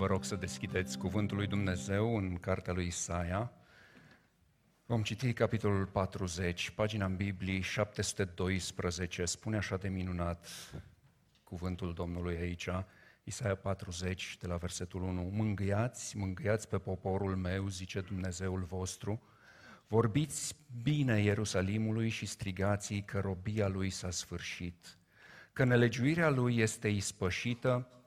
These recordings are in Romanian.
Vă rog să deschideți Cuvântul lui Dumnezeu în Cartea lui Isaia. Vom citi capitolul 40, pagina în Biblii 712, spune așa de minunat cuvântul Domnului aici, Isaia 40, de la versetul 1. Mângâiați, mângâiați pe poporul meu, zice Dumnezeul vostru, vorbiți bine Ierusalimului și strigați că robia lui s-a sfârșit, că nelegiuirea lui este ispășită,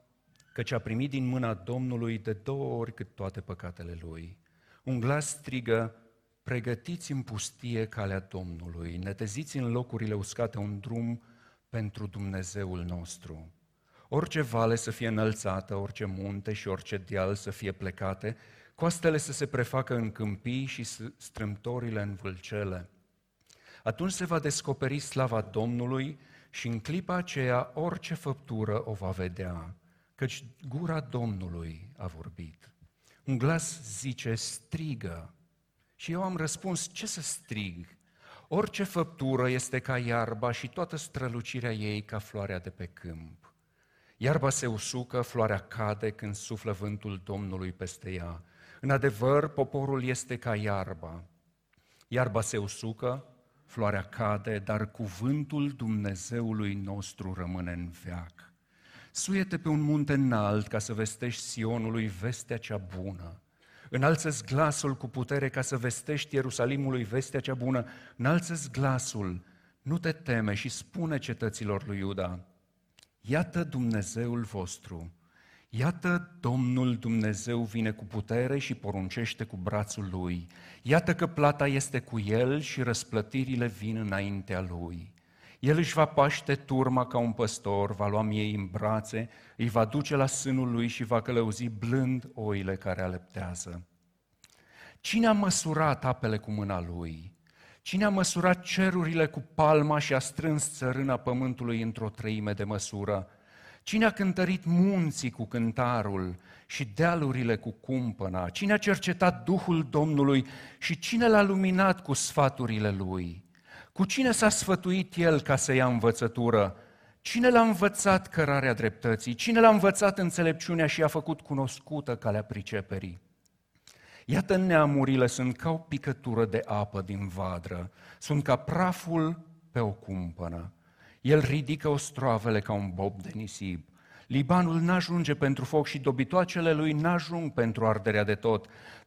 căci a primit din mâna Domnului de două ori cât toate păcatele lui. Un glas strigă, pregătiți în pustie calea Domnului, neteziți în locurile uscate un drum pentru Dumnezeul nostru. Orice vale să fie înălțată, orice munte și orice deal să fie plecate, coastele să se prefacă în câmpii și strâmtorile în vâlcele. Atunci se va descoperi slava Domnului și în clipa aceea orice făptură o va vedea căci gura Domnului a vorbit. Un glas zice, strigă. Și eu am răspuns, ce să strig? Orice făptură este ca iarba și toată strălucirea ei ca floarea de pe câmp. Iarba se usucă, floarea cade când suflă vântul Domnului peste ea. În adevăr, poporul este ca iarba. Iarba se usucă, floarea cade, dar cuvântul Dumnezeului nostru rămâne în veac. Suiete pe un munte înalt ca să vestești Sionului vestea cea bună. Înalță-ți glasul cu putere ca să vestești Ierusalimului vestea cea bună. Înalță-ți glasul, nu te teme și spune cetăților lui Iuda. Iată Dumnezeul vostru, Iată Domnul Dumnezeu vine cu putere și poruncește cu brațul lui. Iată că plata este cu el și răsplătirile vin înaintea lui. El își va paște turma ca un păstor, va lua miei în brațe, îi va duce la sânul lui și va călăuzi blând oile care aleptează. Cine a măsurat apele cu mâna lui? Cine a măsurat cerurile cu palma și a strâns țărâna pământului într-o treime de măsură? Cine a cântărit munții cu cântarul și dealurile cu cumpăna? Cine a cercetat Duhul Domnului și cine l-a luminat cu sfaturile lui? Cu cine s-a sfătuit el ca să ia învățătură? Cine l-a învățat cărarea dreptății? Cine l-a învățat înțelepciunea și a făcut cunoscută calea priceperii? Iată neamurile sunt ca o picătură de apă din vadră, sunt ca praful pe o cumpănă. El ridică ostroavele ca un bob de nisip. Libanul n-ajunge pentru foc și dobitoacele lui n-ajung pentru arderea de tot.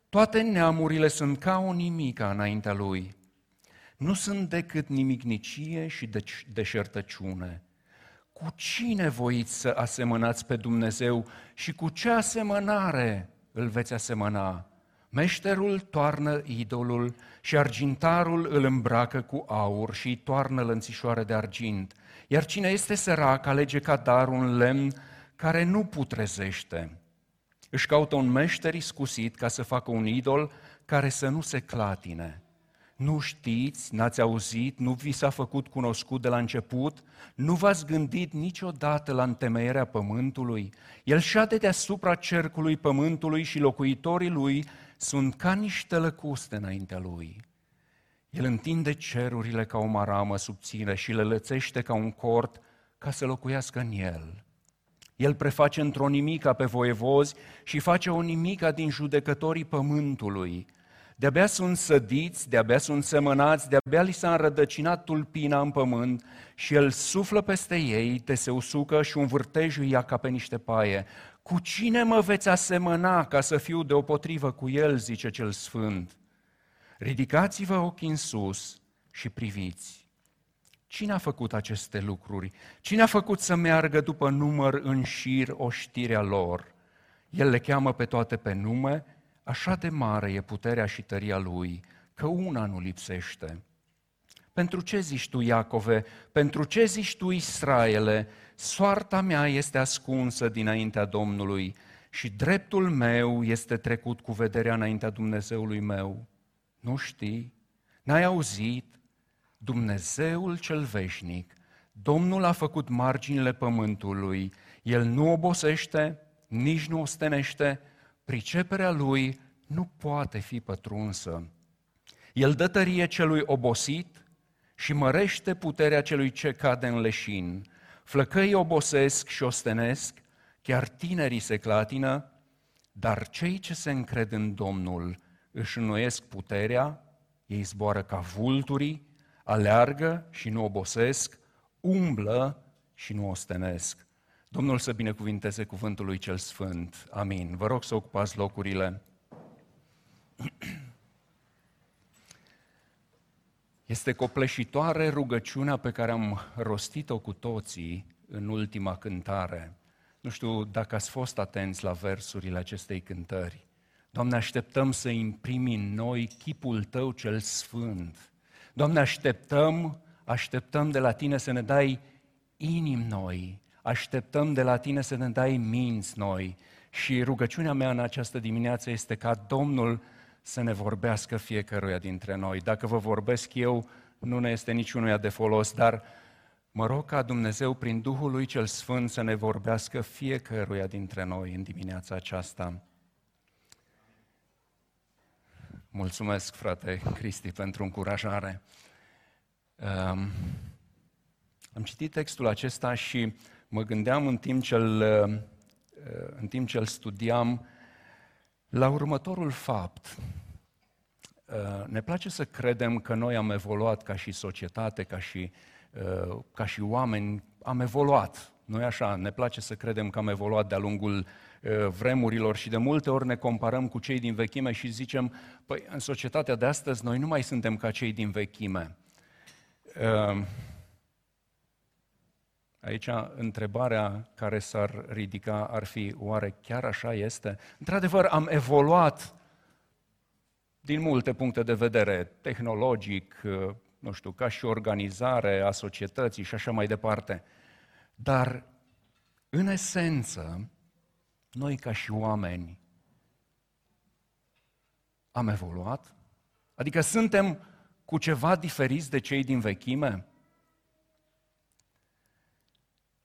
Toate neamurile sunt ca o nimica înaintea lui nu sunt decât nimicnicie și deșertăciune. Cu cine voiți să asemănați pe Dumnezeu și cu ce asemănare îl veți asemăna? Meșterul toarnă idolul și argintarul îl îmbracă cu aur și îi toarnă lănțișoare de argint. Iar cine este sărac alege ca dar un lemn care nu putrezește. Își caută un meșter iscusit ca să facă un idol care să nu se clatine. Nu știți, n-ați auzit, nu vi s-a făcut cunoscut de la început, nu v-ați gândit niciodată la întemeierea pământului. El șade deasupra cercului pământului și locuitorii lui sunt ca niște lăcuste înaintea lui. El întinde cerurile ca o maramă subțire și le lățește ca un cort ca să locuiască în el. El preface într-o nimica pe voievozi și face o nimica din judecătorii pământului. De-abia sunt sădiți, de-abia sunt semănați, de-abia li s-a înrădăcinat tulpina în pământ și el suflă peste ei, te se usucă și un vârtejul ia ca pe niște paie. Cu cine mă veți asemăna ca să fiu deopotrivă cu el, zice cel sfânt. Ridicați-vă ochii în sus și priviți. Cine a făcut aceste lucruri? Cine a făcut să meargă după număr în șir oștirea lor? El le cheamă pe toate pe nume, Așa de mare e puterea și tăria lui, că una nu lipsește. Pentru ce zici tu, Iacove? Pentru ce zici tu, Israele? Soarta mea este ascunsă dinaintea Domnului și dreptul meu este trecut cu vederea înaintea Dumnezeului meu. Nu știi? N-ai auzit? Dumnezeul cel veșnic, Domnul a făcut marginile pământului, El nu obosește, nici nu ostenește, priceperea lui nu poate fi pătrunsă. El dă tărie celui obosit și mărește puterea celui ce cade în leșin. Flăcăii obosesc și ostenesc, chiar tinerii se clatină, dar cei ce se încred în Domnul își înnoiesc puterea, ei zboară ca vulturii, aleargă și nu obosesc, umblă și nu ostenesc. Domnul să binecuvinteze cuvântul lui cel sfânt. Amin. Vă rog să ocupați locurile. Este copleșitoare rugăciunea pe care am rostit-o cu toții în ultima cântare. Nu știu dacă ați fost atenți la versurile acestei cântări. Doamne, așteptăm să imprimi în noi chipul Tău cel sfânt. Doamne, așteptăm, așteptăm de la Tine să ne dai inim noi, așteptăm de la Tine să ne dai minți noi. Și rugăciunea mea în această dimineață este ca Domnul să ne vorbească fiecăruia dintre noi. Dacă vă vorbesc eu, nu ne este niciunuia de folos, dar mă rog ca Dumnezeu, prin Duhul lui cel Sfânt, să ne vorbească fiecăruia dintre noi în dimineața aceasta. Mulțumesc, frate Cristi, pentru încurajare. Um, am citit textul acesta și mă gândeam în timp ce îl, uh, în timp ce îl studiam la următorul fapt. Uh, ne place să credem că noi am evoluat ca și societate, ca și, uh, ca și oameni, am evoluat. Noi așa, ne place să credem că am evoluat de-a lungul vremurilor și de multe ori ne comparăm cu cei din vechime și zicem, păi în societatea de astăzi noi nu mai suntem ca cei din vechime. Aici întrebarea care s-ar ridica ar fi, oare chiar așa este? Într-adevăr, am evoluat din multe puncte de vedere, tehnologic, nu știu, ca și organizare a societății și așa mai departe. Dar, în esență, noi ca și oameni am evoluat? Adică suntem cu ceva diferiți de cei din vechime?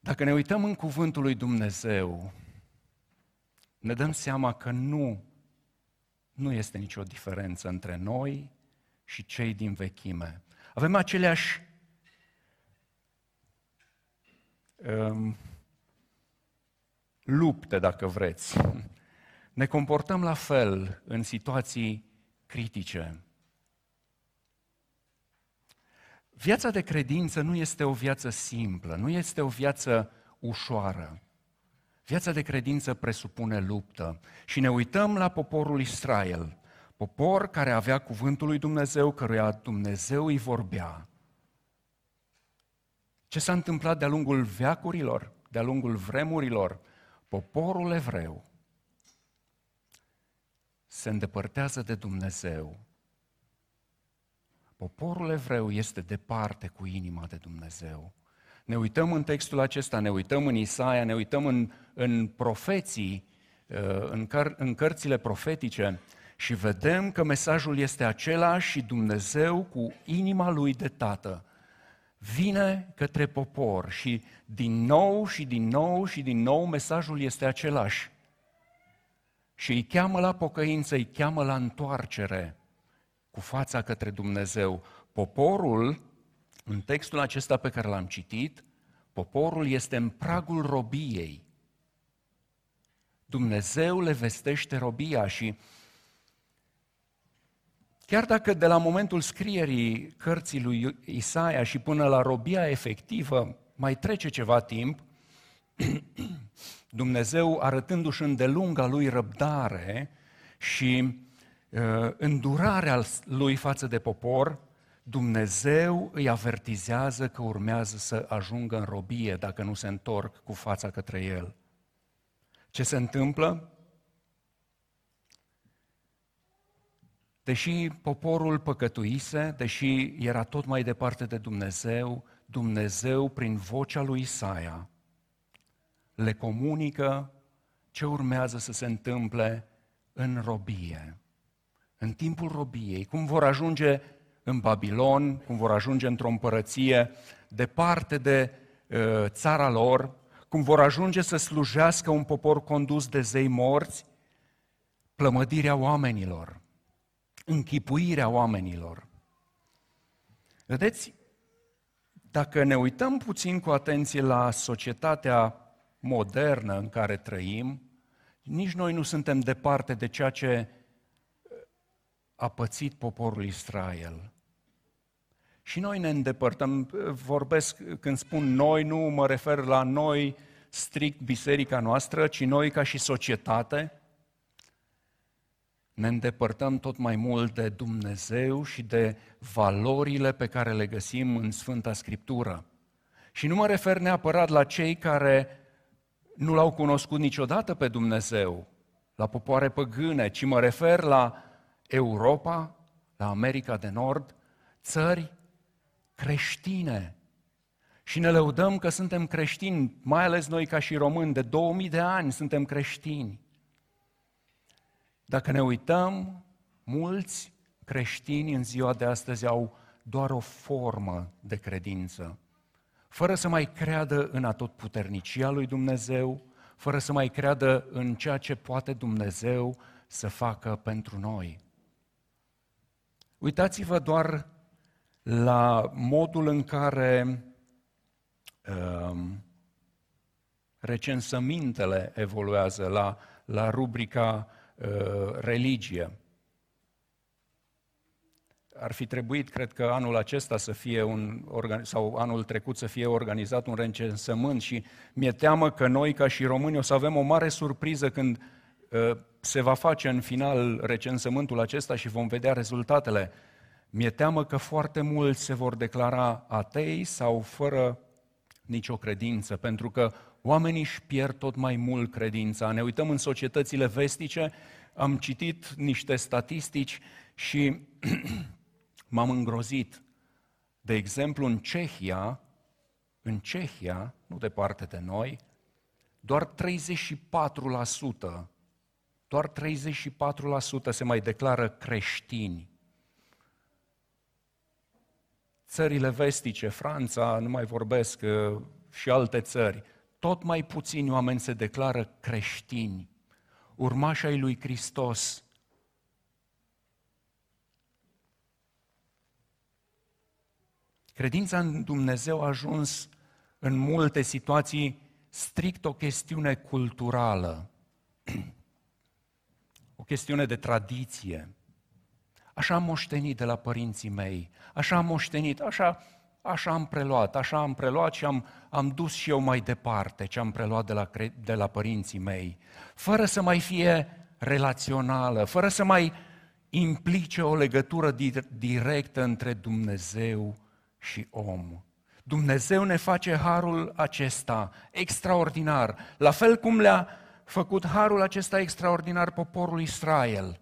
Dacă ne uităm în cuvântul lui Dumnezeu, ne dăm seama că nu, nu este nicio diferență între noi și cei din vechime. Avem aceleași um, lupte, dacă vreți. Ne comportăm la fel în situații critice. Viața de credință nu este o viață simplă, nu este o viață ușoară. Viața de credință presupune luptă. Și ne uităm la poporul Israel, popor care avea cuvântul lui Dumnezeu, căruia Dumnezeu îi vorbea. Ce s-a întâmplat de-a lungul veacurilor, de-a lungul vremurilor? Poporul evreu se îndepărtează de Dumnezeu Poporul evreu este departe cu inima de Dumnezeu. Ne uităm în textul acesta, ne uităm în Isaia, ne uităm în, în profeții, uh, în, căr- în cărțile profetice și vedem că mesajul este același și Dumnezeu cu inima lui de tată vine către popor și din nou și din nou și din nou mesajul este același. Și îi cheamă la pocăință, îi cheamă la întoarcere cu fața către Dumnezeu. Poporul, în textul acesta pe care l-am citit, poporul este în pragul robiei. Dumnezeu le vestește robia și chiar dacă de la momentul scrierii cărții lui Isaia și până la robia efectivă mai trece ceva timp, Dumnezeu arătându-și îndelunga lui răbdare și Uh, îndurarea lui față de popor, Dumnezeu îi avertizează că urmează să ajungă în robie dacă nu se întorc cu fața către El. Ce se întâmplă? Deși poporul păcătuise, deși era tot mai departe de Dumnezeu, Dumnezeu, prin vocea lui Isaia, le comunică ce urmează să se întâmple în robie în timpul robiei, cum vor ajunge în Babilon, cum vor ajunge într-o împărăție departe de uh, țara lor, cum vor ajunge să slujească un popor condus de zei morți, plămădirea oamenilor, închipuirea oamenilor. Vedeți, dacă ne uităm puțin cu atenție la societatea modernă în care trăim, Nici noi nu suntem departe de ceea ce a pățit poporul Israel. Și noi ne îndepărtăm, vorbesc, când spun noi, nu mă refer la noi strict biserica noastră, ci noi ca și societate, ne îndepărtăm tot mai mult de Dumnezeu și de valorile pe care le găsim în Sfânta Scriptură. Și nu mă refer neapărat la cei care nu l-au cunoscut niciodată pe Dumnezeu, la popoare păgâne, ci mă refer la Europa, la America de Nord, țări creștine. Și ne lăudăm că suntem creștini, mai ales noi ca și români, de 2000 de ani suntem creștini. Dacă ne uităm, mulți creștini în ziua de astăzi au doar o formă de credință, fără să mai creadă în atotputernicia lui Dumnezeu, fără să mai creadă în ceea ce poate Dumnezeu să facă pentru noi. Uitați-vă doar la modul în care um, recensămintele evoluează, la, la rubrica uh, religie. Ar fi trebuit, cred că anul acesta să fie un, sau anul trecut să fie organizat un recensământ și mi-e teamă că noi, ca și români, o să avem o mare surpriză când uh, se va face în final recensământul acesta și vom vedea rezultatele. Mi-e teamă că foarte mulți se vor declara atei sau fără nicio credință, pentru că oamenii își pierd tot mai mult credința. Ne uităm în societățile vestice, am citit niște statistici și m-am îngrozit. De exemplu, în Cehia, în Cehia, nu departe de noi, doar 34%, doar 34% se mai declară creștini. țările vestice, Franța, nu mai vorbesc, uh, și alte țări, tot mai puțini oameni se declară creștini, urmași ai lui Hristos. Credința în Dumnezeu a ajuns în multe situații strict o chestiune culturală, o chestiune de tradiție. Așa am moștenit de la părinții mei, așa am moștenit, așa, așa am preluat, așa am preluat și am, am dus și eu mai departe ce am preluat de la, de la părinții mei, fără să mai fie relațională, fără să mai implice o legătură directă între Dumnezeu și om. Dumnezeu ne face harul acesta extraordinar, la fel cum le-a făcut harul acesta extraordinar poporul Israel –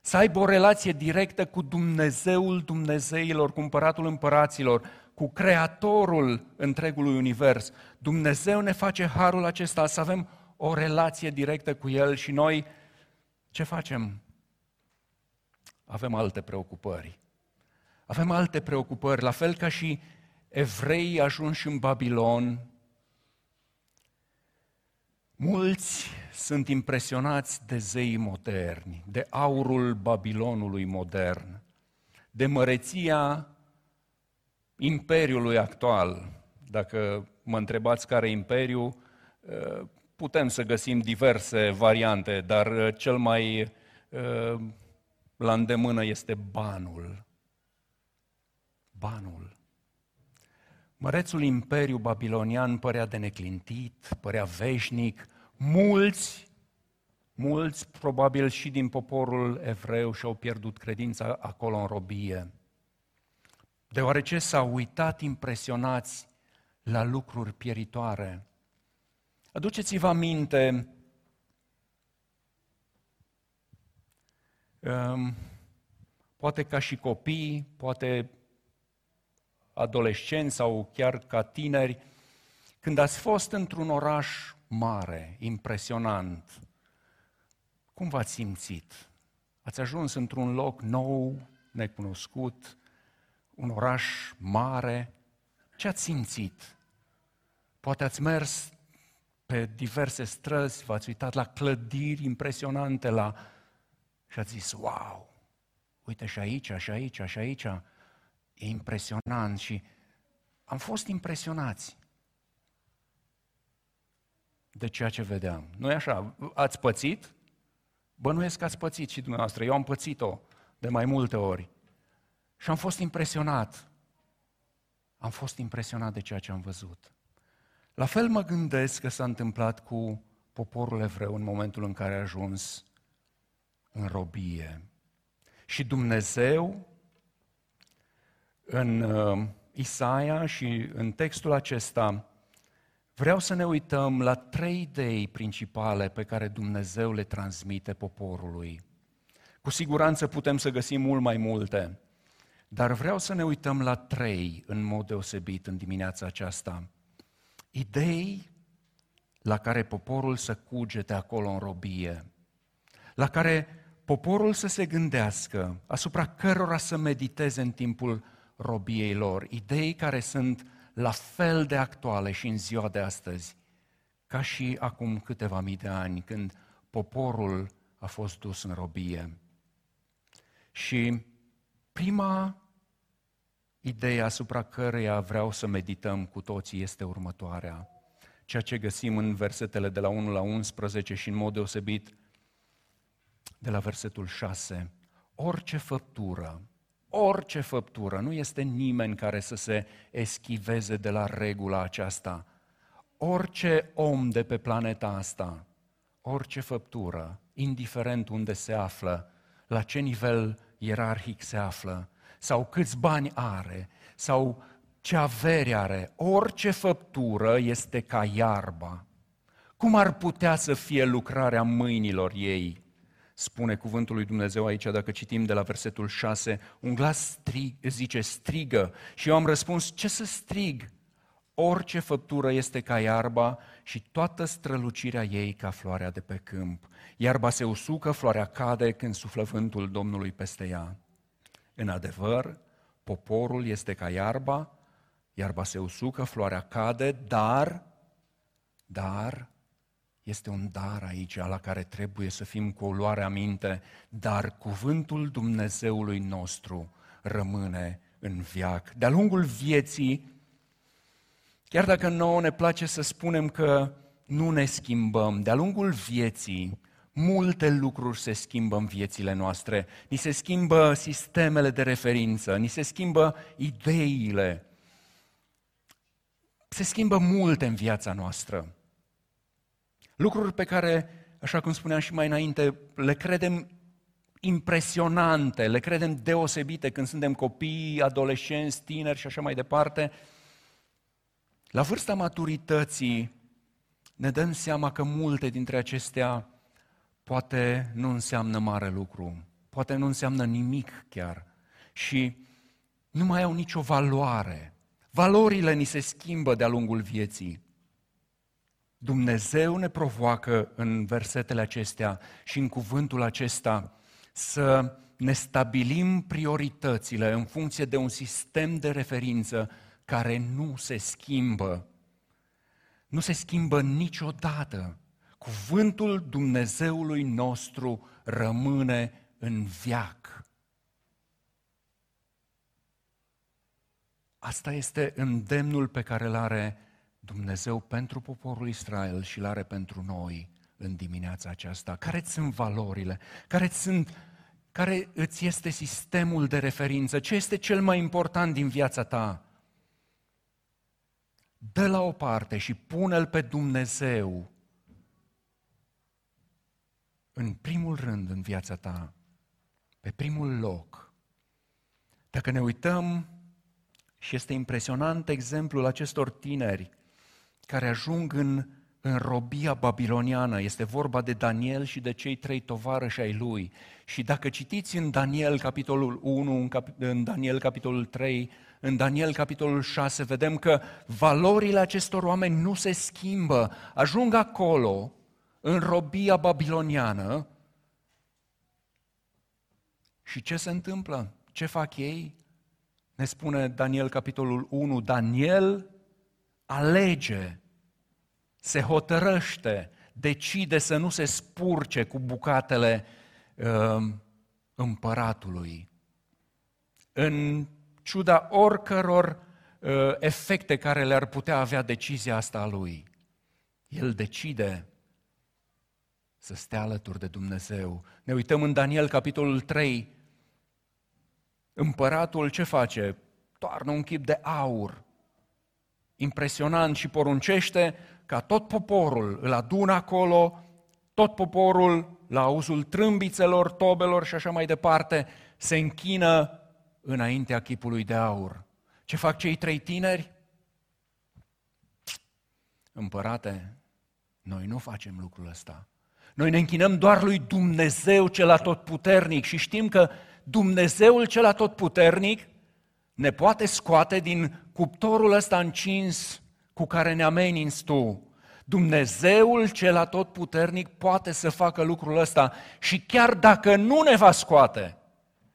să aibă o relație directă cu Dumnezeul Dumnezeilor, cu împăratul împăraților, cu Creatorul întregului univers. Dumnezeu ne face harul acesta să avem o relație directă cu El și noi ce facem? Avem alte preocupări. Avem alte preocupări, la fel ca și evreii ajunși în Babilon, Mulți sunt impresionați de zeii moderni, de aurul Babilonului modern, de măreția imperiului actual. Dacă mă întrebați care imperiu, eh, putem să găsim diverse variante, dar eh, cel mai eh, la îndemână este banul. Banul. Mărețul imperiu babilonian părea de neclintit, părea veșnic, mulți, mulți probabil și din poporul evreu și-au pierdut credința acolo în robie, deoarece s-au uitat impresionați la lucruri pieritoare. Aduceți-vă aminte um, poate ca și copii, poate adolescenți sau chiar ca tineri, când ați fost într-un oraș mare, impresionant, cum v-ați simțit? Ați ajuns într-un loc nou, necunoscut, un oraș mare, ce ați simțit? Poate ați mers pe diverse străzi, v-ați uitat la clădiri impresionante, la... și ați zis, wow, uite și aici, și aici, și aici, e impresionant și am fost impresionați. De ceea ce vedeam. nu e așa? Ați pățit? Bănuiesc că ați pățit și dumneavoastră. Eu am pățit-o de mai multe ori. Și am fost impresionat. Am fost impresionat de ceea ce am văzut. La fel mă gândesc că s-a întâmplat cu poporul evreu în momentul în care a ajuns în robie. Și Dumnezeu, în uh, Isaia și în textul acesta, vreau să ne uităm la trei idei principale pe care Dumnezeu le transmite poporului. Cu siguranță putem să găsim mult mai multe, dar vreau să ne uităm la trei în mod deosebit în dimineața aceasta. Idei la care poporul să cugete acolo în robie, la care poporul să se gândească, asupra cărora să mediteze în timpul robiei lor, idei care sunt la fel de actuale și în ziua de astăzi, ca și acum câteva mii de ani, când poporul a fost dus în robie. Și prima idee asupra căreia vreau să medităm cu toții este următoarea. Ceea ce găsim în versetele de la 1 la 11 și în mod deosebit de la versetul 6. Orice făptură, orice făptură, nu este nimeni care să se eschiveze de la regula aceasta. Orice om de pe planeta asta, orice făptură, indiferent unde se află, la ce nivel ierarhic se află, sau câți bani are, sau ce avere are, orice făptură este ca iarba. Cum ar putea să fie lucrarea mâinilor ei? Spune cuvântul lui Dumnezeu aici, dacă citim de la versetul 6, un glas strig, zice strigă și eu am răspuns, ce să strig? Orice făptură este ca iarba și toată strălucirea ei ca floarea de pe câmp. Iarba se usucă, floarea cade când suflă vântul Domnului peste ea. În adevăr, poporul este ca iarba, iarba se usucă, floarea cade, dar, dar, este un dar aici la care trebuie să fim cu o luare aminte, dar cuvântul Dumnezeului nostru rămâne în viac. De-a lungul vieții, chiar dacă nouă ne place să spunem că nu ne schimbăm, de-a lungul vieții, multe lucruri se schimbă în viețile noastre. Ni se schimbă sistemele de referință, ni se schimbă ideile. Se schimbă multe în viața noastră. Lucruri pe care, așa cum spuneam și mai înainte, le credem impresionante, le credem deosebite când suntem copii, adolescenți, tineri și așa mai departe. La vârsta maturității ne dăm seama că multe dintre acestea poate nu înseamnă mare lucru, poate nu înseamnă nimic chiar și nu mai au nicio valoare. Valorile ni se schimbă de-a lungul vieții. Dumnezeu ne provoacă în versetele acestea și în cuvântul acesta să ne stabilim prioritățile în funcție de un sistem de referință care nu se schimbă. Nu se schimbă niciodată. Cuvântul Dumnezeului nostru rămâne în viac. Asta este îndemnul pe care îl are Dumnezeu pentru poporul Israel și l-are pentru noi în dimineața aceasta. Care sunt valorile? Care, sunt, care îți este sistemul de referință? Ce este cel mai important din viața ta? Dă la o parte și pune-L pe Dumnezeu în primul rând în viața ta, pe primul loc. Dacă ne uităm, și este impresionant exemplul acestor tineri care ajung în, în robia babiloniană. Este vorba de Daniel și de cei trei tovarăși ai lui. Și dacă citiți în Daniel capitolul 1, în, cap, în Daniel capitolul 3, în Daniel capitolul 6, vedem că valorile acestor oameni nu se schimbă. Ajung acolo, în robia babiloniană, și ce se întâmplă? Ce fac ei? Ne spune Daniel capitolul 1, Daniel alege, se hotărăște, decide să nu se spurce cu bucatele uh, împăratului. În ciuda oricăror uh, efecte care le-ar putea avea decizia asta a lui. El decide să stea alături de Dumnezeu. Ne uităm în Daniel, capitolul 3. Împăratul ce face? Toarnă un chip de aur. Impresionant și poruncește ca tot poporul îl adună acolo, tot poporul, la auzul trâmbițelor, tobelor și așa mai departe, se închină înaintea chipului de aur. Ce fac cei trei tineri? Împărate, noi nu facem lucrul ăsta. Noi ne închinăm doar lui Dumnezeu cel atotputernic și știm că Dumnezeul cel atotputernic ne poate scoate din cuptorul ăsta încins cu care ne ameninți tu. Dumnezeul cel atotputernic poate să facă lucrul ăsta și chiar dacă nu ne va scoate,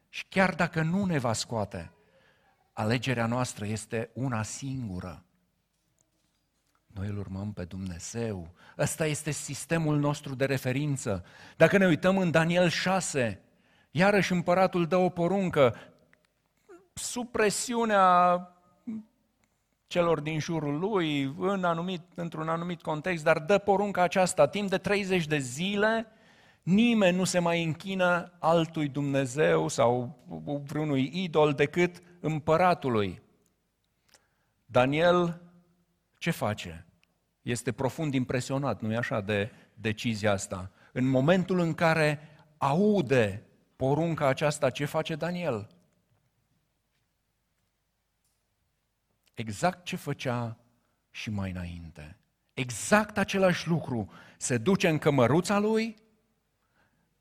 și chiar dacă nu ne va scoate, alegerea noastră este una singură. Noi îl urmăm pe Dumnezeu. Ăsta este sistemul nostru de referință. Dacă ne uităm în Daniel 6, iarăși împăratul dă o poruncă, sub presiunea celor din jurul lui, în anumit, într-un anumit context, dar dă porunca aceasta, timp de 30 de zile, nimeni nu se mai închină altui Dumnezeu sau vreunui idol decât împăratului. Daniel ce face? Este profund impresionat, nu-i așa, de decizia asta. În momentul în care aude porunca aceasta, ce face Daniel? Exact ce făcea și mai înainte. Exact același lucru. Se duce în cămăruța lui,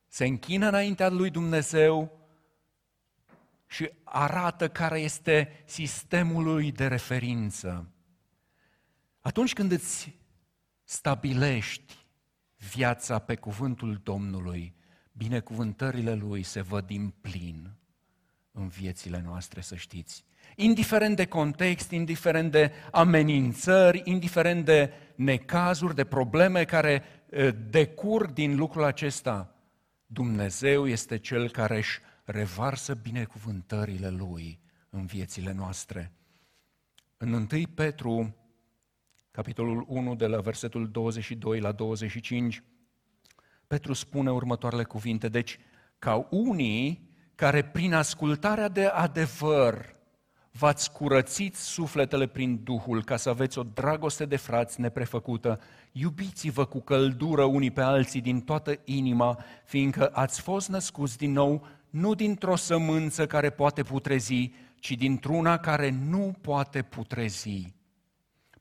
se închină înaintea lui Dumnezeu și arată care este sistemul lui de referință. Atunci când îți stabilești viața pe cuvântul Domnului, binecuvântările Lui se văd din plin în viețile noastre, să știți. Indiferent de context, indiferent de amenințări, indiferent de necazuri, de probleme care decurg din lucrul acesta, Dumnezeu este Cel care își revarsă binecuvântările Lui în viețile noastre. În 1 Petru capitolul 1, de la versetul 22 la 25, Petru spune următoarele cuvinte, deci ca unii care prin ascultarea de adevăr v-ați curățit sufletele prin Duhul ca să aveți o dragoste de frați neprefăcută, iubiți-vă cu căldură unii pe alții din toată inima, fiindcă ați fost născuți din nou nu dintr-o sămânță care poate putrezi, ci dintr-una care nu poate putrezi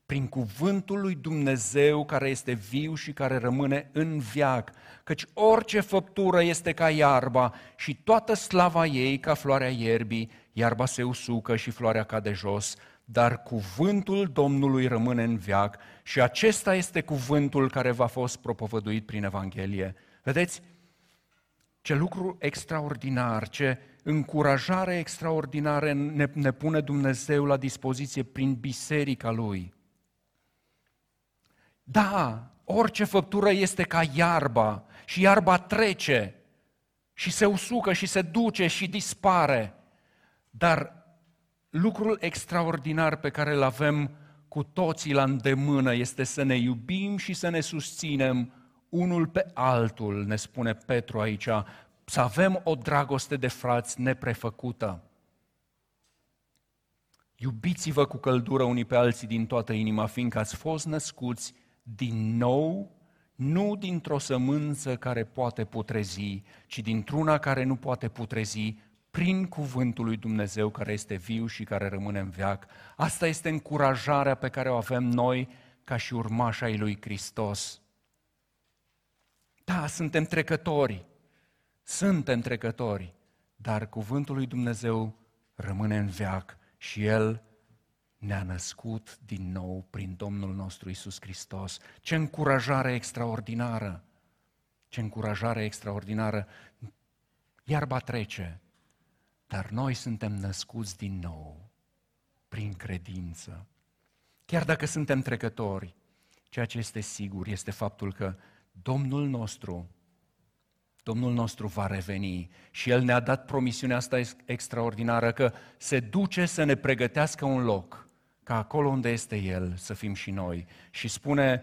prin cuvântul lui Dumnezeu care este viu și care rămâne în viac, căci orice făptură este ca iarba și toată slava ei ca floarea ierbii, iarba se usucă și floarea cade jos, dar cuvântul Domnului rămâne în viac și acesta este cuvântul care v-a fost propovăduit prin Evanghelie. Vedeți? Ce lucru extraordinar, ce încurajare extraordinară ne, ne pune Dumnezeu la dispoziție prin biserica Lui. Da, orice făptură este ca iarba și iarba trece și se usucă și se duce și dispare. Dar lucrul extraordinar pe care îl avem cu toții la îndemână este să ne iubim și să ne susținem unul pe altul, ne spune Petru aici, să avem o dragoste de frați neprefăcută. Iubiți-vă cu căldură unii pe alții din toată inima, fiindcă ați fost născuți din nou, nu dintr-o sămânță care poate putrezi, ci dintr-una care nu poate putrezi, prin cuvântul lui Dumnezeu care este viu și care rămâne în veac. Asta este încurajarea pe care o avem noi ca și urmașa ai lui Hristos. Da, suntem trecători, suntem trecători, dar cuvântul lui Dumnezeu rămâne în veac și El ne-a născut din nou prin Domnul nostru Isus Hristos. Ce încurajare extraordinară! Ce încurajare extraordinară! Iarba trece, dar noi suntem născuți din nou prin credință. Chiar dacă suntem trecători, ceea ce este sigur este faptul că Domnul nostru, Domnul nostru va reveni și El ne-a dat promisiunea asta extraordinară că se duce să ne pregătească un loc ca acolo unde este El să fim și noi. Și spune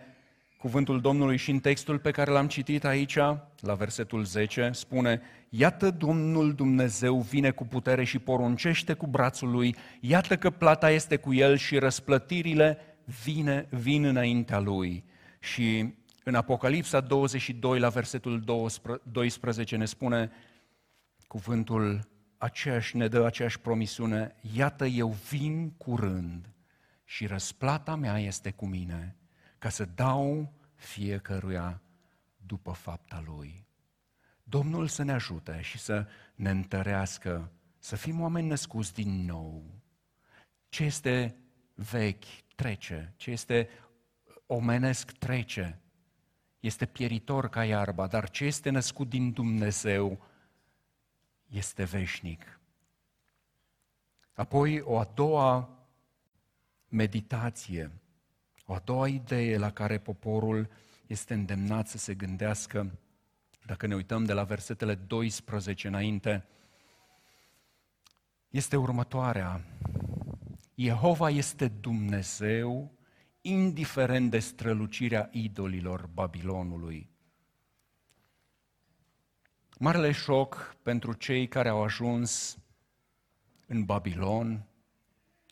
cuvântul Domnului și în textul pe care l-am citit aici, la versetul 10, spune Iată Domnul Dumnezeu vine cu putere și poruncește cu brațul lui, iată că plata este cu el și răsplătirile vine, vin înaintea lui. Și în Apocalipsa 22, la versetul 12, ne spune cuvântul aceeași, ne dă aceeași promisiune, iată eu vin curând și răsplata mea este cu mine, ca să dau fiecăruia după fapta lui. Domnul să ne ajute și să ne întărească, să fim oameni născuți din nou. Ce este vechi trece, ce este omenesc trece, este pieritor ca iarba, dar ce este născut din Dumnezeu este veșnic. Apoi, o a doua meditație, o a doua idee la care poporul este îndemnat să se gândească, dacă ne uităm de la versetele 12 înainte, este următoarea. Jehova este Dumnezeu, indiferent de strălucirea idolilor Babilonului. Marele șoc pentru cei care au ajuns în Babilon,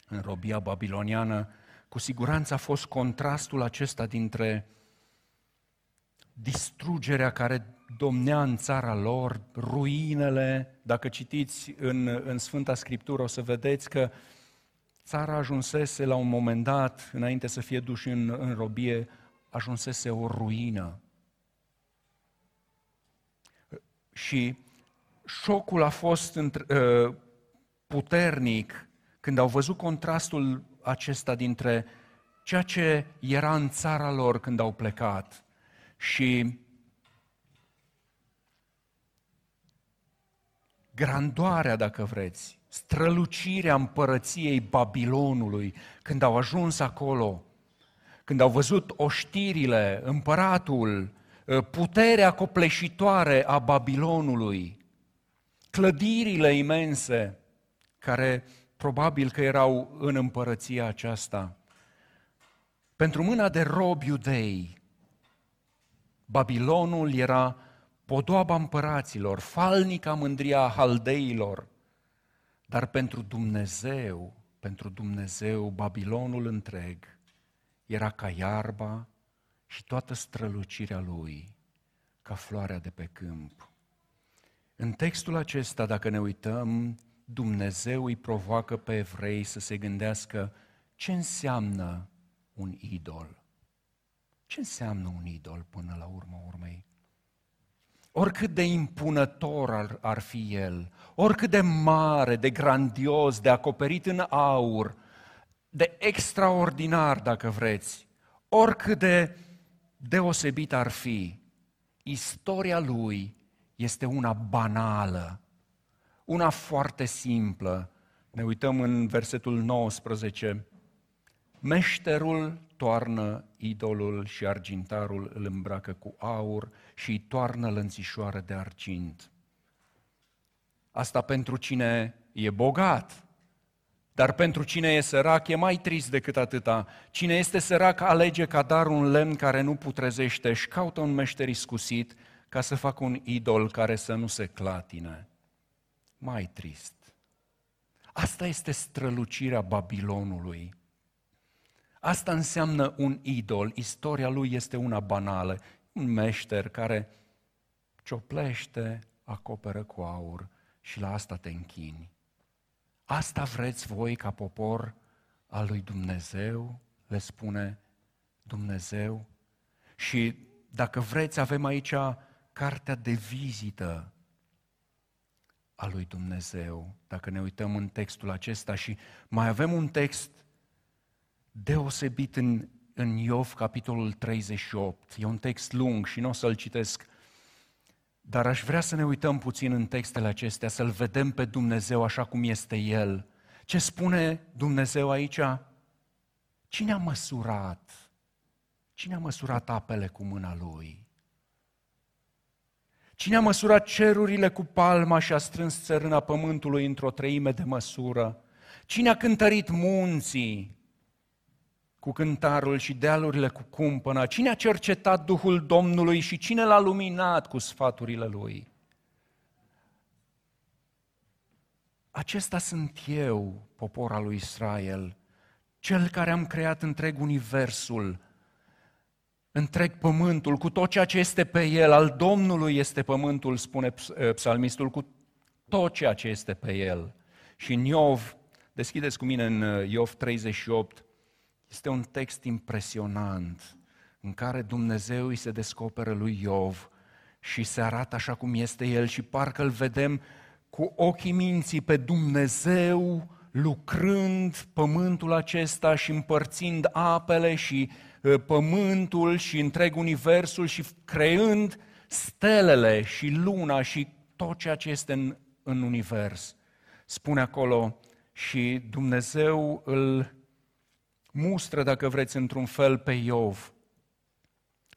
în robia babiloniană, cu siguranță a fost contrastul acesta dintre distrugerea care domnea în țara lor, ruinele. Dacă citiți în, în Sfânta Scriptură o să vedeți că țara ajunsese la un moment dat, înainte să fie duși în, în robie, ajunsese o ruină. Și șocul a fost uh, puternic când au văzut contrastul acesta dintre ceea ce era în țara lor când au plecat și grandoarea, dacă vreți, strălucirea împărăției Babilonului, când au ajuns acolo, când au văzut oștirile, împăratul, puterea copleșitoare a Babilonului, clădirile imense care probabil că erau în împărăția aceasta. Pentru mâna de robi iudei, Babilonul era podoaba împăraților, falnica mândria haldeilor, dar pentru Dumnezeu, pentru Dumnezeu, Babilonul întreg era ca iarba și toată strălucirea lui, ca floarea de pe câmp. În textul acesta, dacă ne uităm, Dumnezeu îi provoacă pe evrei să se gândească ce înseamnă un idol. Ce înseamnă un idol până la urmă urmei? Oricât de impunător ar, ar fi el, oricât de mare, de grandios, de acoperit în aur, de extraordinar, dacă vreți, oricât de deosebit ar fi, istoria lui este una banală, una foarte simplă. Ne uităm în versetul 19. Meșterul toarnă idolul și argintarul îl îmbracă cu aur și îi toarnă lănțișoară de argint. Asta pentru cine e bogat, dar pentru cine e sărac e mai trist decât atâta. Cine este sărac alege ca dar un lemn care nu putrezește și caută un meșter iscusit ca să facă un idol care să nu se clatine. Mai trist. Asta este strălucirea Babilonului. Asta înseamnă un idol. Istoria lui este una banală. Un meșter care cioplește, acoperă cu aur și la asta te închini. Asta vreți voi ca popor al lui Dumnezeu? Le spune Dumnezeu. Și dacă vreți, avem aici cartea de vizită a lui Dumnezeu, dacă ne uităm în textul acesta și mai avem un text deosebit în, în Iov, capitolul 38. E un text lung și nu o să-l citesc, dar aș vrea să ne uităm puțin în textele acestea, să-L vedem pe Dumnezeu așa cum este El. Ce spune Dumnezeu aici? Cine a măsurat? Cine a măsurat apele cu mâna Lui? Cine a măsurat cerurile cu palma și a strâns țărâna pământului într-o treime de măsură? Cine a cântărit munții? cu cântarul și dealurile cu cumpăna? Cine a cercetat Duhul Domnului și cine l-a luminat cu sfaturile Lui? Acesta sunt eu, popor al lui Israel, cel care am creat întreg universul, întreg pământul, cu tot ceea ce este pe el, al Domnului este pământul, spune eh, psalmistul, cu tot ceea ce este pe el. Și în Iov, deschideți cu mine în eh, Iov 38, este un text impresionant în care Dumnezeu îi se descoperă lui Iov și se arată așa cum este el și parcă îl vedem cu ochii minții pe Dumnezeu lucrând pământul acesta și împărțind apele și uh, pământul și întreg universul și creând stelele și luna și tot ceea ce este în, în univers. Spune acolo și Dumnezeu îl mustră, dacă vreți, într-un fel pe Iov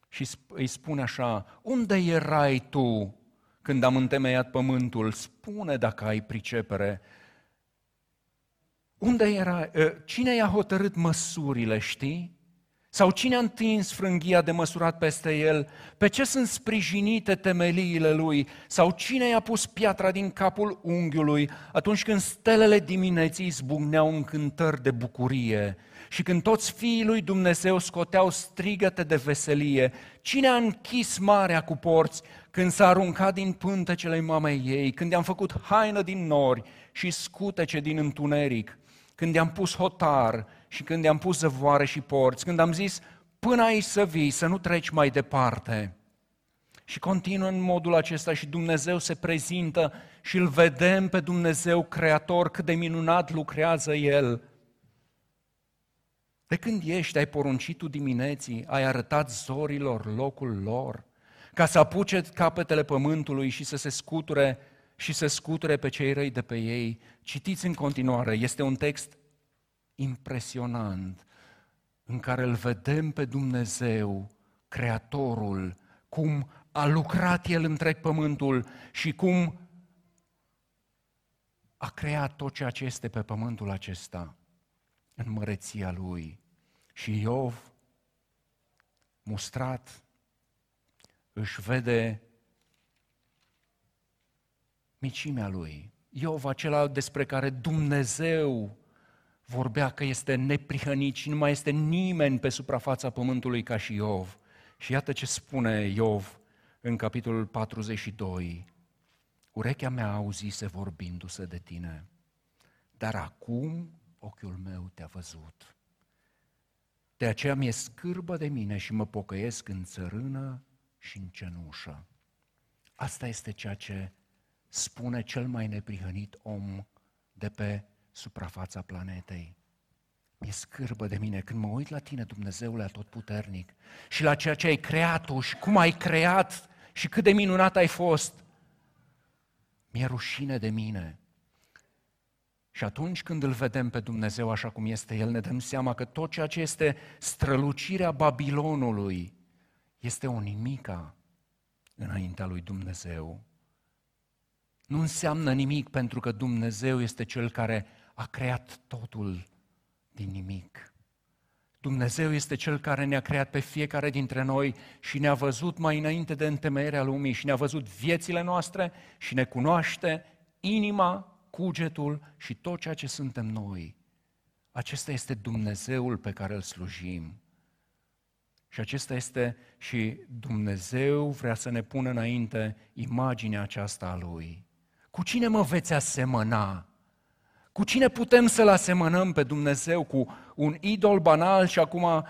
și îi spune așa, unde erai tu când am întemeiat pământul? Spune dacă ai pricepere. Unde era? Ă, cine i-a hotărât măsurile, știi? Sau cine a întins frânghia de măsurat peste el? Pe ce sunt sprijinite temeliile lui? Sau cine i-a pus piatra din capul unghiului atunci când stelele dimineții zbucneau în cântări de bucurie? Și când toți fiii lui Dumnezeu scoteau strigăte de veselie, cine a închis marea cu porți când s-a aruncat din pântecele mamei ei, când i-am făcut haină din nori și scutece din întuneric, când i-am pus hotar și când i-am pus zăvoare și porți, când am zis, până aici să vii, să nu treci mai departe. Și continuă în modul acesta și Dumnezeu se prezintă și îl vedem pe Dumnezeu Creator, cât de minunat lucrează El. De când ești, ai poruncit tu dimineții, ai arătat zorilor locul lor, ca să apuce capetele pământului și să se scuture și să scuture pe cei răi de pe ei. Citiți în continuare, este un text impresionant în care îl vedem pe Dumnezeu, Creatorul, cum a lucrat El întreg pământul și cum a creat tot ceea ce este pe pământul acesta în măreția Lui. Și Iov, mustrat, își vede micimea lui. Iov, acela despre care Dumnezeu vorbea că este neprihănit și nu mai este nimeni pe suprafața pământului ca și Iov. Și iată ce spune Iov în capitolul 42. Urechea mea auzise vorbindu-se de tine, dar acum ochiul meu te-a văzut. De aceea mi-e scârbă de mine și mă pocăiesc în țărână și în cenușă. Asta este ceea ce spune cel mai neprihănit om de pe suprafața planetei. Mi-e scârbă de mine când mă uit la tine, Dumnezeule Atotputernic, și la ceea ce ai creat tu și cum ai creat și cât de minunat ai fost. Mi-e rușine de mine. Și atunci când îl vedem pe Dumnezeu așa cum este El, ne dăm seama că tot ceea ce este strălucirea Babilonului este o nimica înaintea lui Dumnezeu. Nu înseamnă nimic pentru că Dumnezeu este Cel care a creat totul din nimic. Dumnezeu este Cel care ne-a creat pe fiecare dintre noi și ne-a văzut mai înainte de întemeierea lumii și ne-a văzut viețile noastre și ne cunoaște inima, cugetul și tot ceea ce suntem noi. Acesta este Dumnezeul pe care îl slujim. Și acesta este și Dumnezeu vrea să ne pună înainte imaginea aceasta a Lui. Cu cine mă veți asemăna? Cu cine putem să-L asemănăm pe Dumnezeu? Cu un idol banal și acum ă,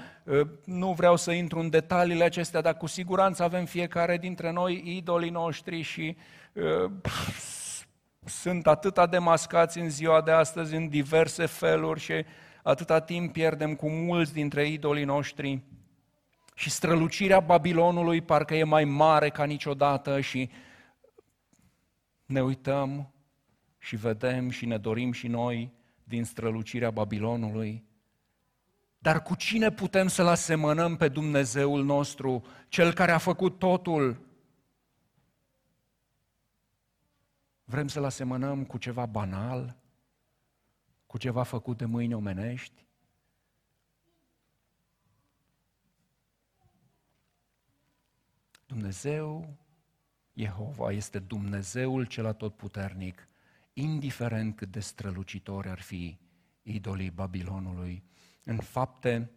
nu vreau să intru în detaliile acestea, dar cu siguranță avem fiecare dintre noi idolii noștri și uh, sunt atâta demascați în ziua de astăzi în diverse feluri și atâta timp pierdem cu mulți dintre idolii noștri și strălucirea Babilonului parcă e mai mare ca niciodată și ne uităm și vedem și ne dorim și noi din strălucirea Babilonului. Dar cu cine putem să-L asemănăm pe Dumnezeul nostru, Cel care a făcut totul? Vrem să-L asemănăm cu ceva banal, cu ceva făcut de mâini omenești? Dumnezeu, Jehova, este Dumnezeul cel atotputernic – indiferent cât de strălucitori ar fi idolii Babilonului. În fapte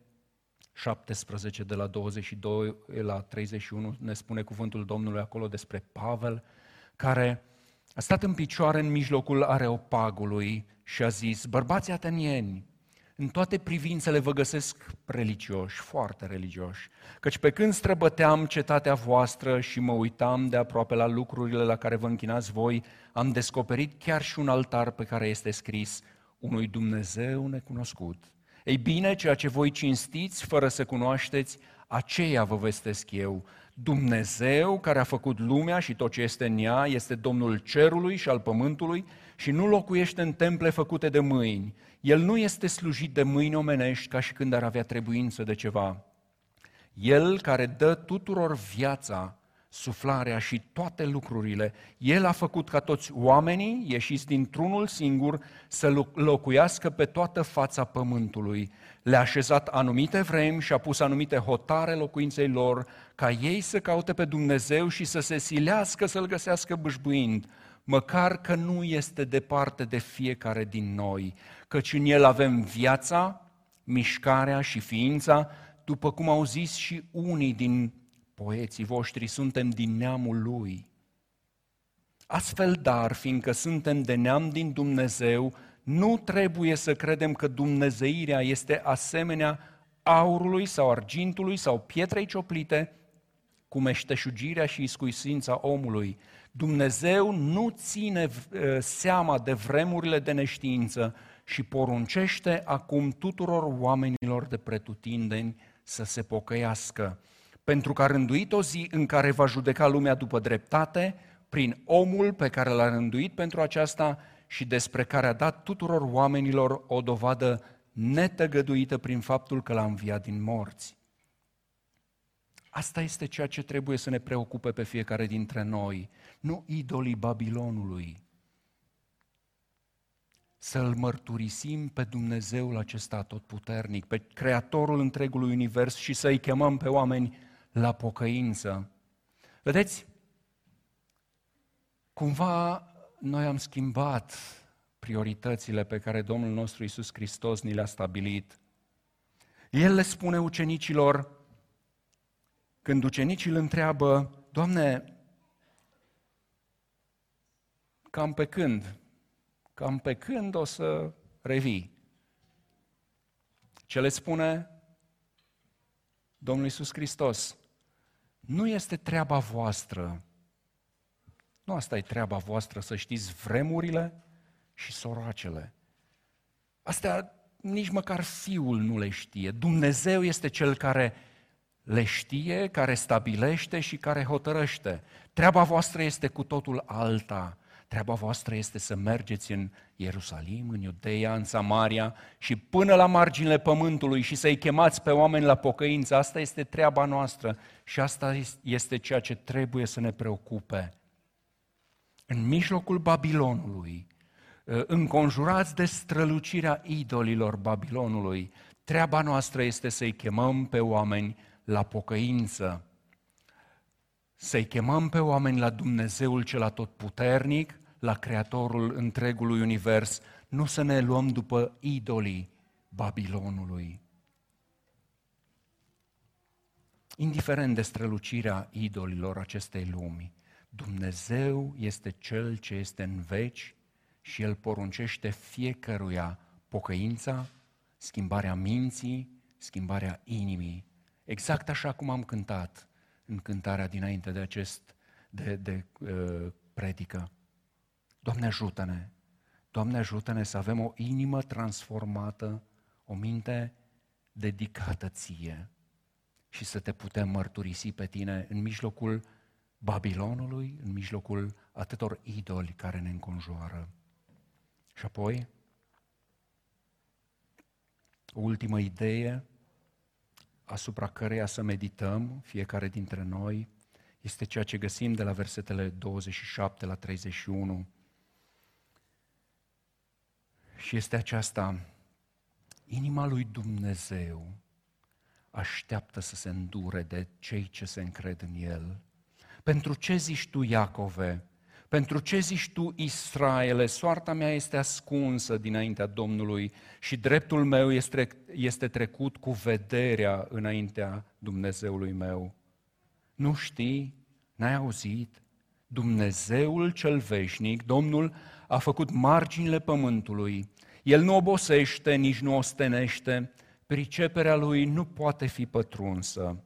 17, de la 22 la 31, ne spune cuvântul Domnului acolo despre Pavel, care a stat în picioare în mijlocul areopagului și a zis, bărbații atenieni, în toate privințele vă găsesc religioși, foarte religioși, căci pe când străbăteam cetatea voastră și mă uitam de aproape la lucrurile la care vă închinați voi, am descoperit chiar și un altar pe care este scris unui Dumnezeu necunoscut. Ei bine, ceea ce voi cinstiți fără să cunoașteți, aceea vă vestesc eu. Dumnezeu care a făcut lumea și tot ce este în ea este Domnul cerului și al pământului și nu locuiește în temple făcute de mâini. El nu este slujit de mâini omenești ca și când ar avea trebuință de ceva. El care dă tuturor viața, suflarea și toate lucrurile, El a făcut ca toți oamenii, ieșiți dintr-unul singur, să locuiască pe toată fața pământului. Le-a așezat anumite vremi și a pus anumite hotare locuinței lor, ca ei să caute pe Dumnezeu și să se silească să-L găsească bâșbuind, măcar că nu este departe de fiecare din noi, căci în El avem viața, mișcarea și ființa, după cum au zis și unii din poeții voștri, suntem din neamul Lui. Astfel, dar, fiindcă suntem de neam din Dumnezeu, nu trebuie să credem că dumnezeirea este asemenea aurului sau argintului sau pietrei cioplite, cu meșteșugirea și iscuisința omului. Dumnezeu nu ține eh, seama de vremurile de neștiință și poruncește acum tuturor oamenilor de pretutindeni să se pocăiască, pentru că a rânduit o zi în care va judeca lumea după dreptate, prin omul pe care l-a rânduit pentru aceasta și despre care a dat tuturor oamenilor o dovadă netăgăduită prin faptul că l-a înviat din morți. Asta este ceea ce trebuie să ne preocupe pe fiecare dintre noi, nu idolii Babilonului. Să-L mărturisim pe Dumnezeul acesta atotputernic, pe Creatorul întregului univers și să-i chemăm pe oameni la pocăință. Vedeți, cumva noi am schimbat prioritățile pe care Domnul nostru Isus Hristos ni le-a stabilit. El le spune ucenicilor, când ucenicii îl întreabă, Doamne, cam pe când? Cam pe când o să revii? Ce le spune Domnul Iisus Hristos? Nu este treaba voastră. Nu asta e treaba voastră, să știți vremurile și soracele. Astea nici măcar Fiul nu le știe. Dumnezeu este Cel care le știe, care stabilește și care hotărăște. Treaba voastră este cu totul alta. Treaba voastră este să mergeți în Ierusalim, în Iudeia, în Samaria și până la marginile pământului și să-i chemați pe oameni la pocăință. Asta este treaba noastră și asta este ceea ce trebuie să ne preocupe. În mijlocul Babilonului, înconjurați de strălucirea idolilor Babilonului, treaba noastră este să-i chemăm pe oameni la pocăință, să-i chemăm pe oameni la Dumnezeul cel atotputernic, la Creatorul întregului univers, nu să ne luăm după idolii Babilonului. Indiferent de strălucirea idolilor acestei lumi, Dumnezeu este Cel ce este în veci și El poruncește fiecăruia pocăința, schimbarea minții, schimbarea inimii, exact așa cum am cântat în cântarea dinainte de acest de, de uh, predică. Doamne ajută-ne! Doamne ajută-ne să avem o inimă transformată, o minte dedicată ție și să te putem mărturisi pe tine în mijlocul Babilonului, în mijlocul atâtor idoli care ne înconjoară. Și apoi, o ultimă idee asupra căreia să medităm, fiecare dintre noi, este ceea ce găsim de la versetele 27 la 31. Și este aceasta, inima lui Dumnezeu așteaptă să se îndure de cei ce se încred în El, Pentru ce zici tu, Iacove? Pentru ce zici tu, Israele? Soarta mea este ascunsă dinaintea Domnului și dreptul meu este, este trecut cu vederea înaintea Dumnezeului meu. Nu știi? N-ai auzit? Dumnezeul cel veșnic, Domnul, a făcut marginile pământului. El nu obosește, nici nu ostenește, priceperea lui nu poate fi pătrunsă.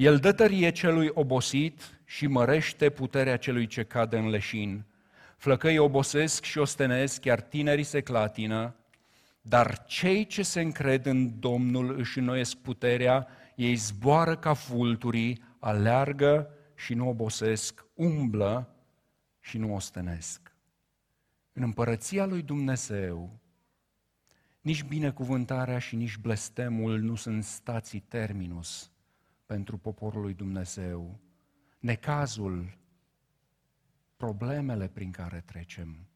El dă tărie celui obosit și mărește puterea celui ce cade în leșin. Flăcăii obosesc și ostenesc, chiar tinerii se clatină, dar cei ce se încred în Domnul își înnoiesc puterea, ei zboară ca vulturii, aleargă și nu obosesc, umblă și nu ostenesc. În împărăția lui Dumnezeu, nici binecuvântarea și nici blestemul nu sunt stații terminus pentru poporul lui Dumnezeu. Necazul, problemele prin care trecem.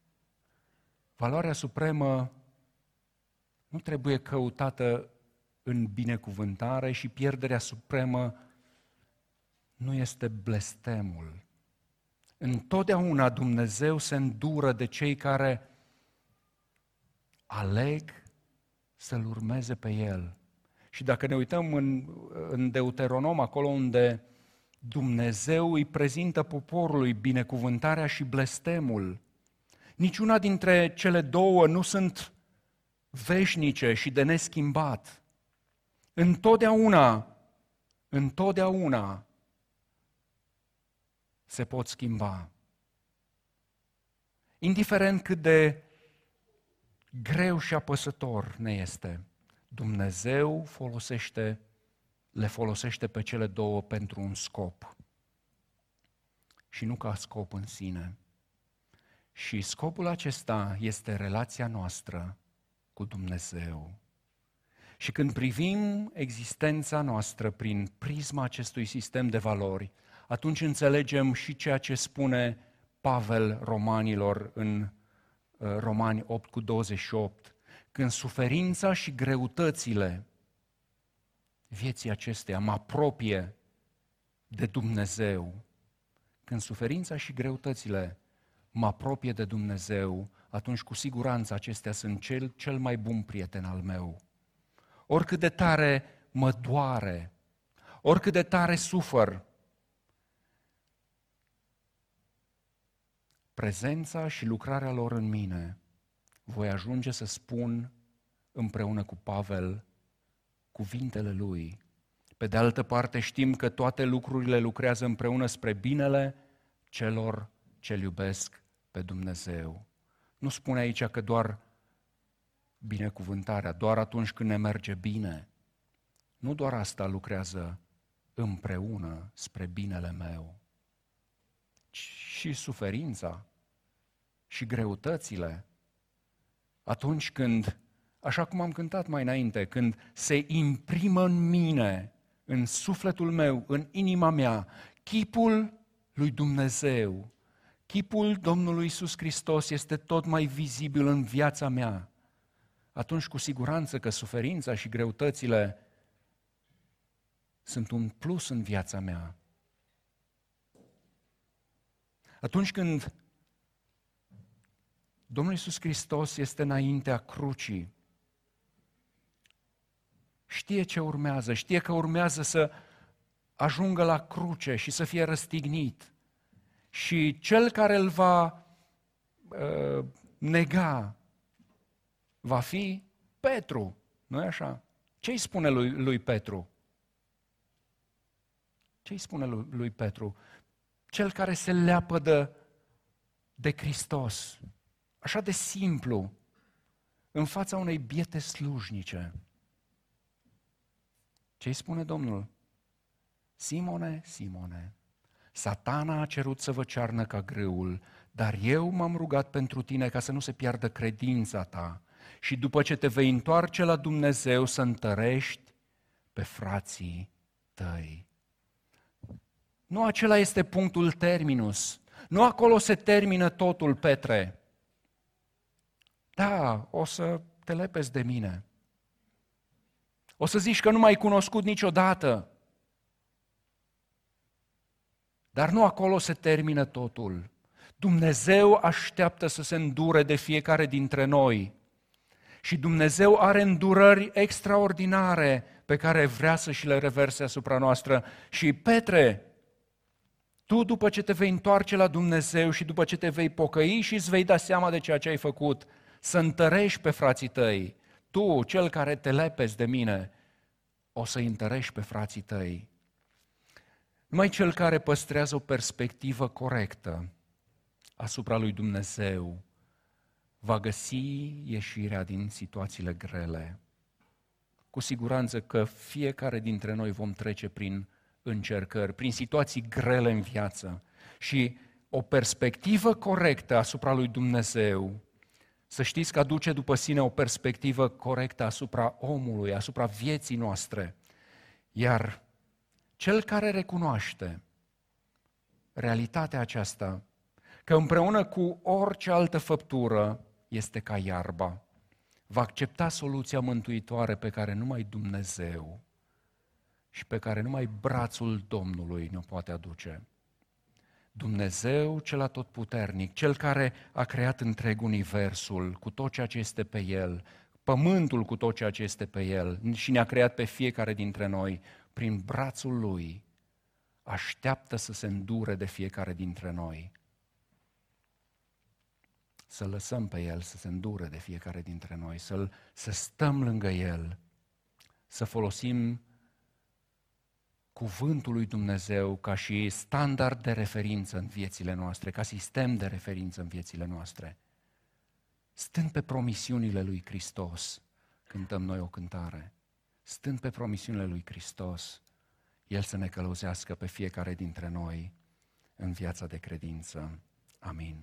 Valoarea supremă nu trebuie căutată în binecuvântare și pierderea supremă nu este blestemul. Întotdeauna Dumnezeu se îndură de cei care aleg să-L urmeze pe El. Și dacă ne uităm în, în Deuteronom, acolo unde Dumnezeu îi prezintă poporului binecuvântarea și blestemul, niciuna dintre cele două nu sunt veșnice și de neschimbat. Întotdeauna, întotdeauna se pot schimba. Indiferent cât de greu și apăsător ne este, Dumnezeu folosește, le folosește pe cele două pentru un scop și nu ca scop în sine. Și scopul acesta este relația noastră cu Dumnezeu. Și când privim existența noastră prin prisma acestui sistem de valori, atunci înțelegem și ceea ce spune Pavel romanilor în uh, Romani 8 cu 28, când suferința și greutățile vieții acesteia mă apropie de Dumnezeu, când suferința și greutățile mă apropie de Dumnezeu, atunci cu siguranță acestea sunt cel, cel mai bun prieten al meu. Oricât de tare mă doare, oricât de tare sufăr, prezența și lucrarea lor în mine, voi ajunge să spun împreună cu Pavel cuvintele lui. Pe de altă parte știm că toate lucrurile lucrează împreună spre binele celor ce iubesc pe Dumnezeu. Nu spune aici că doar binecuvântarea, doar atunci când ne merge bine. Nu doar asta lucrează împreună spre binele meu și suferința și greutățile, atunci când, așa cum am cântat mai înainte, când se imprimă în mine, în sufletul meu, în inima mea, chipul lui Dumnezeu, chipul Domnului Isus Hristos este tot mai vizibil în viața mea, atunci cu siguranță că suferința și greutățile sunt un plus în viața mea. Atunci când Domnul Iisus Hristos este înaintea crucii, știe ce urmează, știe că urmează să ajungă la cruce și să fie răstignit. Și cel care îl va uh, nega va fi Petru, nu e așa? Ce îi spune lui, lui Petru? Ce îi spune lui, lui Petru? cel care se leapădă de Hristos. Așa de simplu, în fața unei biete slujnice. Ce îi spune Domnul? Simone, Simone, satana a cerut să vă cearnă ca grâul, dar eu m-am rugat pentru tine ca să nu se piardă credința ta și după ce te vei întoarce la Dumnezeu să întărești pe frații tăi. Nu acela este punctul terminus. Nu acolo se termină totul, Petre. Da, o să te lepezi de mine. O să zici că nu m-ai cunoscut niciodată. Dar nu acolo se termină totul. Dumnezeu așteaptă să se îndure de fiecare dintre noi. Și Dumnezeu are îndurări extraordinare pe care vrea să și le reverse asupra noastră. Și Petre, tu după ce te vei întoarce la Dumnezeu și după ce te vei pocăi și îți vei da seama de ceea ce ai făcut, să întărești pe frații tăi, tu, cel care te lepezi de mine, o să întărești pe frații tăi. Numai cel care păstrează o perspectivă corectă asupra lui Dumnezeu va găsi ieșirea din situațiile grele. Cu siguranță că fiecare dintre noi vom trece prin încercări, prin situații grele în viață și o perspectivă corectă asupra lui Dumnezeu, să știți că aduce după sine o perspectivă corectă asupra omului, asupra vieții noastre. Iar cel care recunoaște realitatea aceasta, că împreună cu orice altă făptură este ca iarba, va accepta soluția mântuitoare pe care numai Dumnezeu și pe care numai brațul Domnului ne poate aduce. Dumnezeu cel atotputernic, cel care a creat întreg universul cu tot ceea ce este pe el, pământul cu tot ceea ce este pe el și ne-a creat pe fiecare dintre noi prin brațul lui, așteaptă să se îndure de fiecare dintre noi. Să lăsăm pe el să se îndure de fiecare dintre noi, să, să stăm lângă el, să folosim cuvântul lui Dumnezeu ca și standard de referință în viețile noastre, ca sistem de referință în viețile noastre. Stând pe promisiunile lui Hristos, cântăm noi o cântare. Stând pe promisiunile lui Hristos, El să ne călăuzească pe fiecare dintre noi în viața de credință. Amin.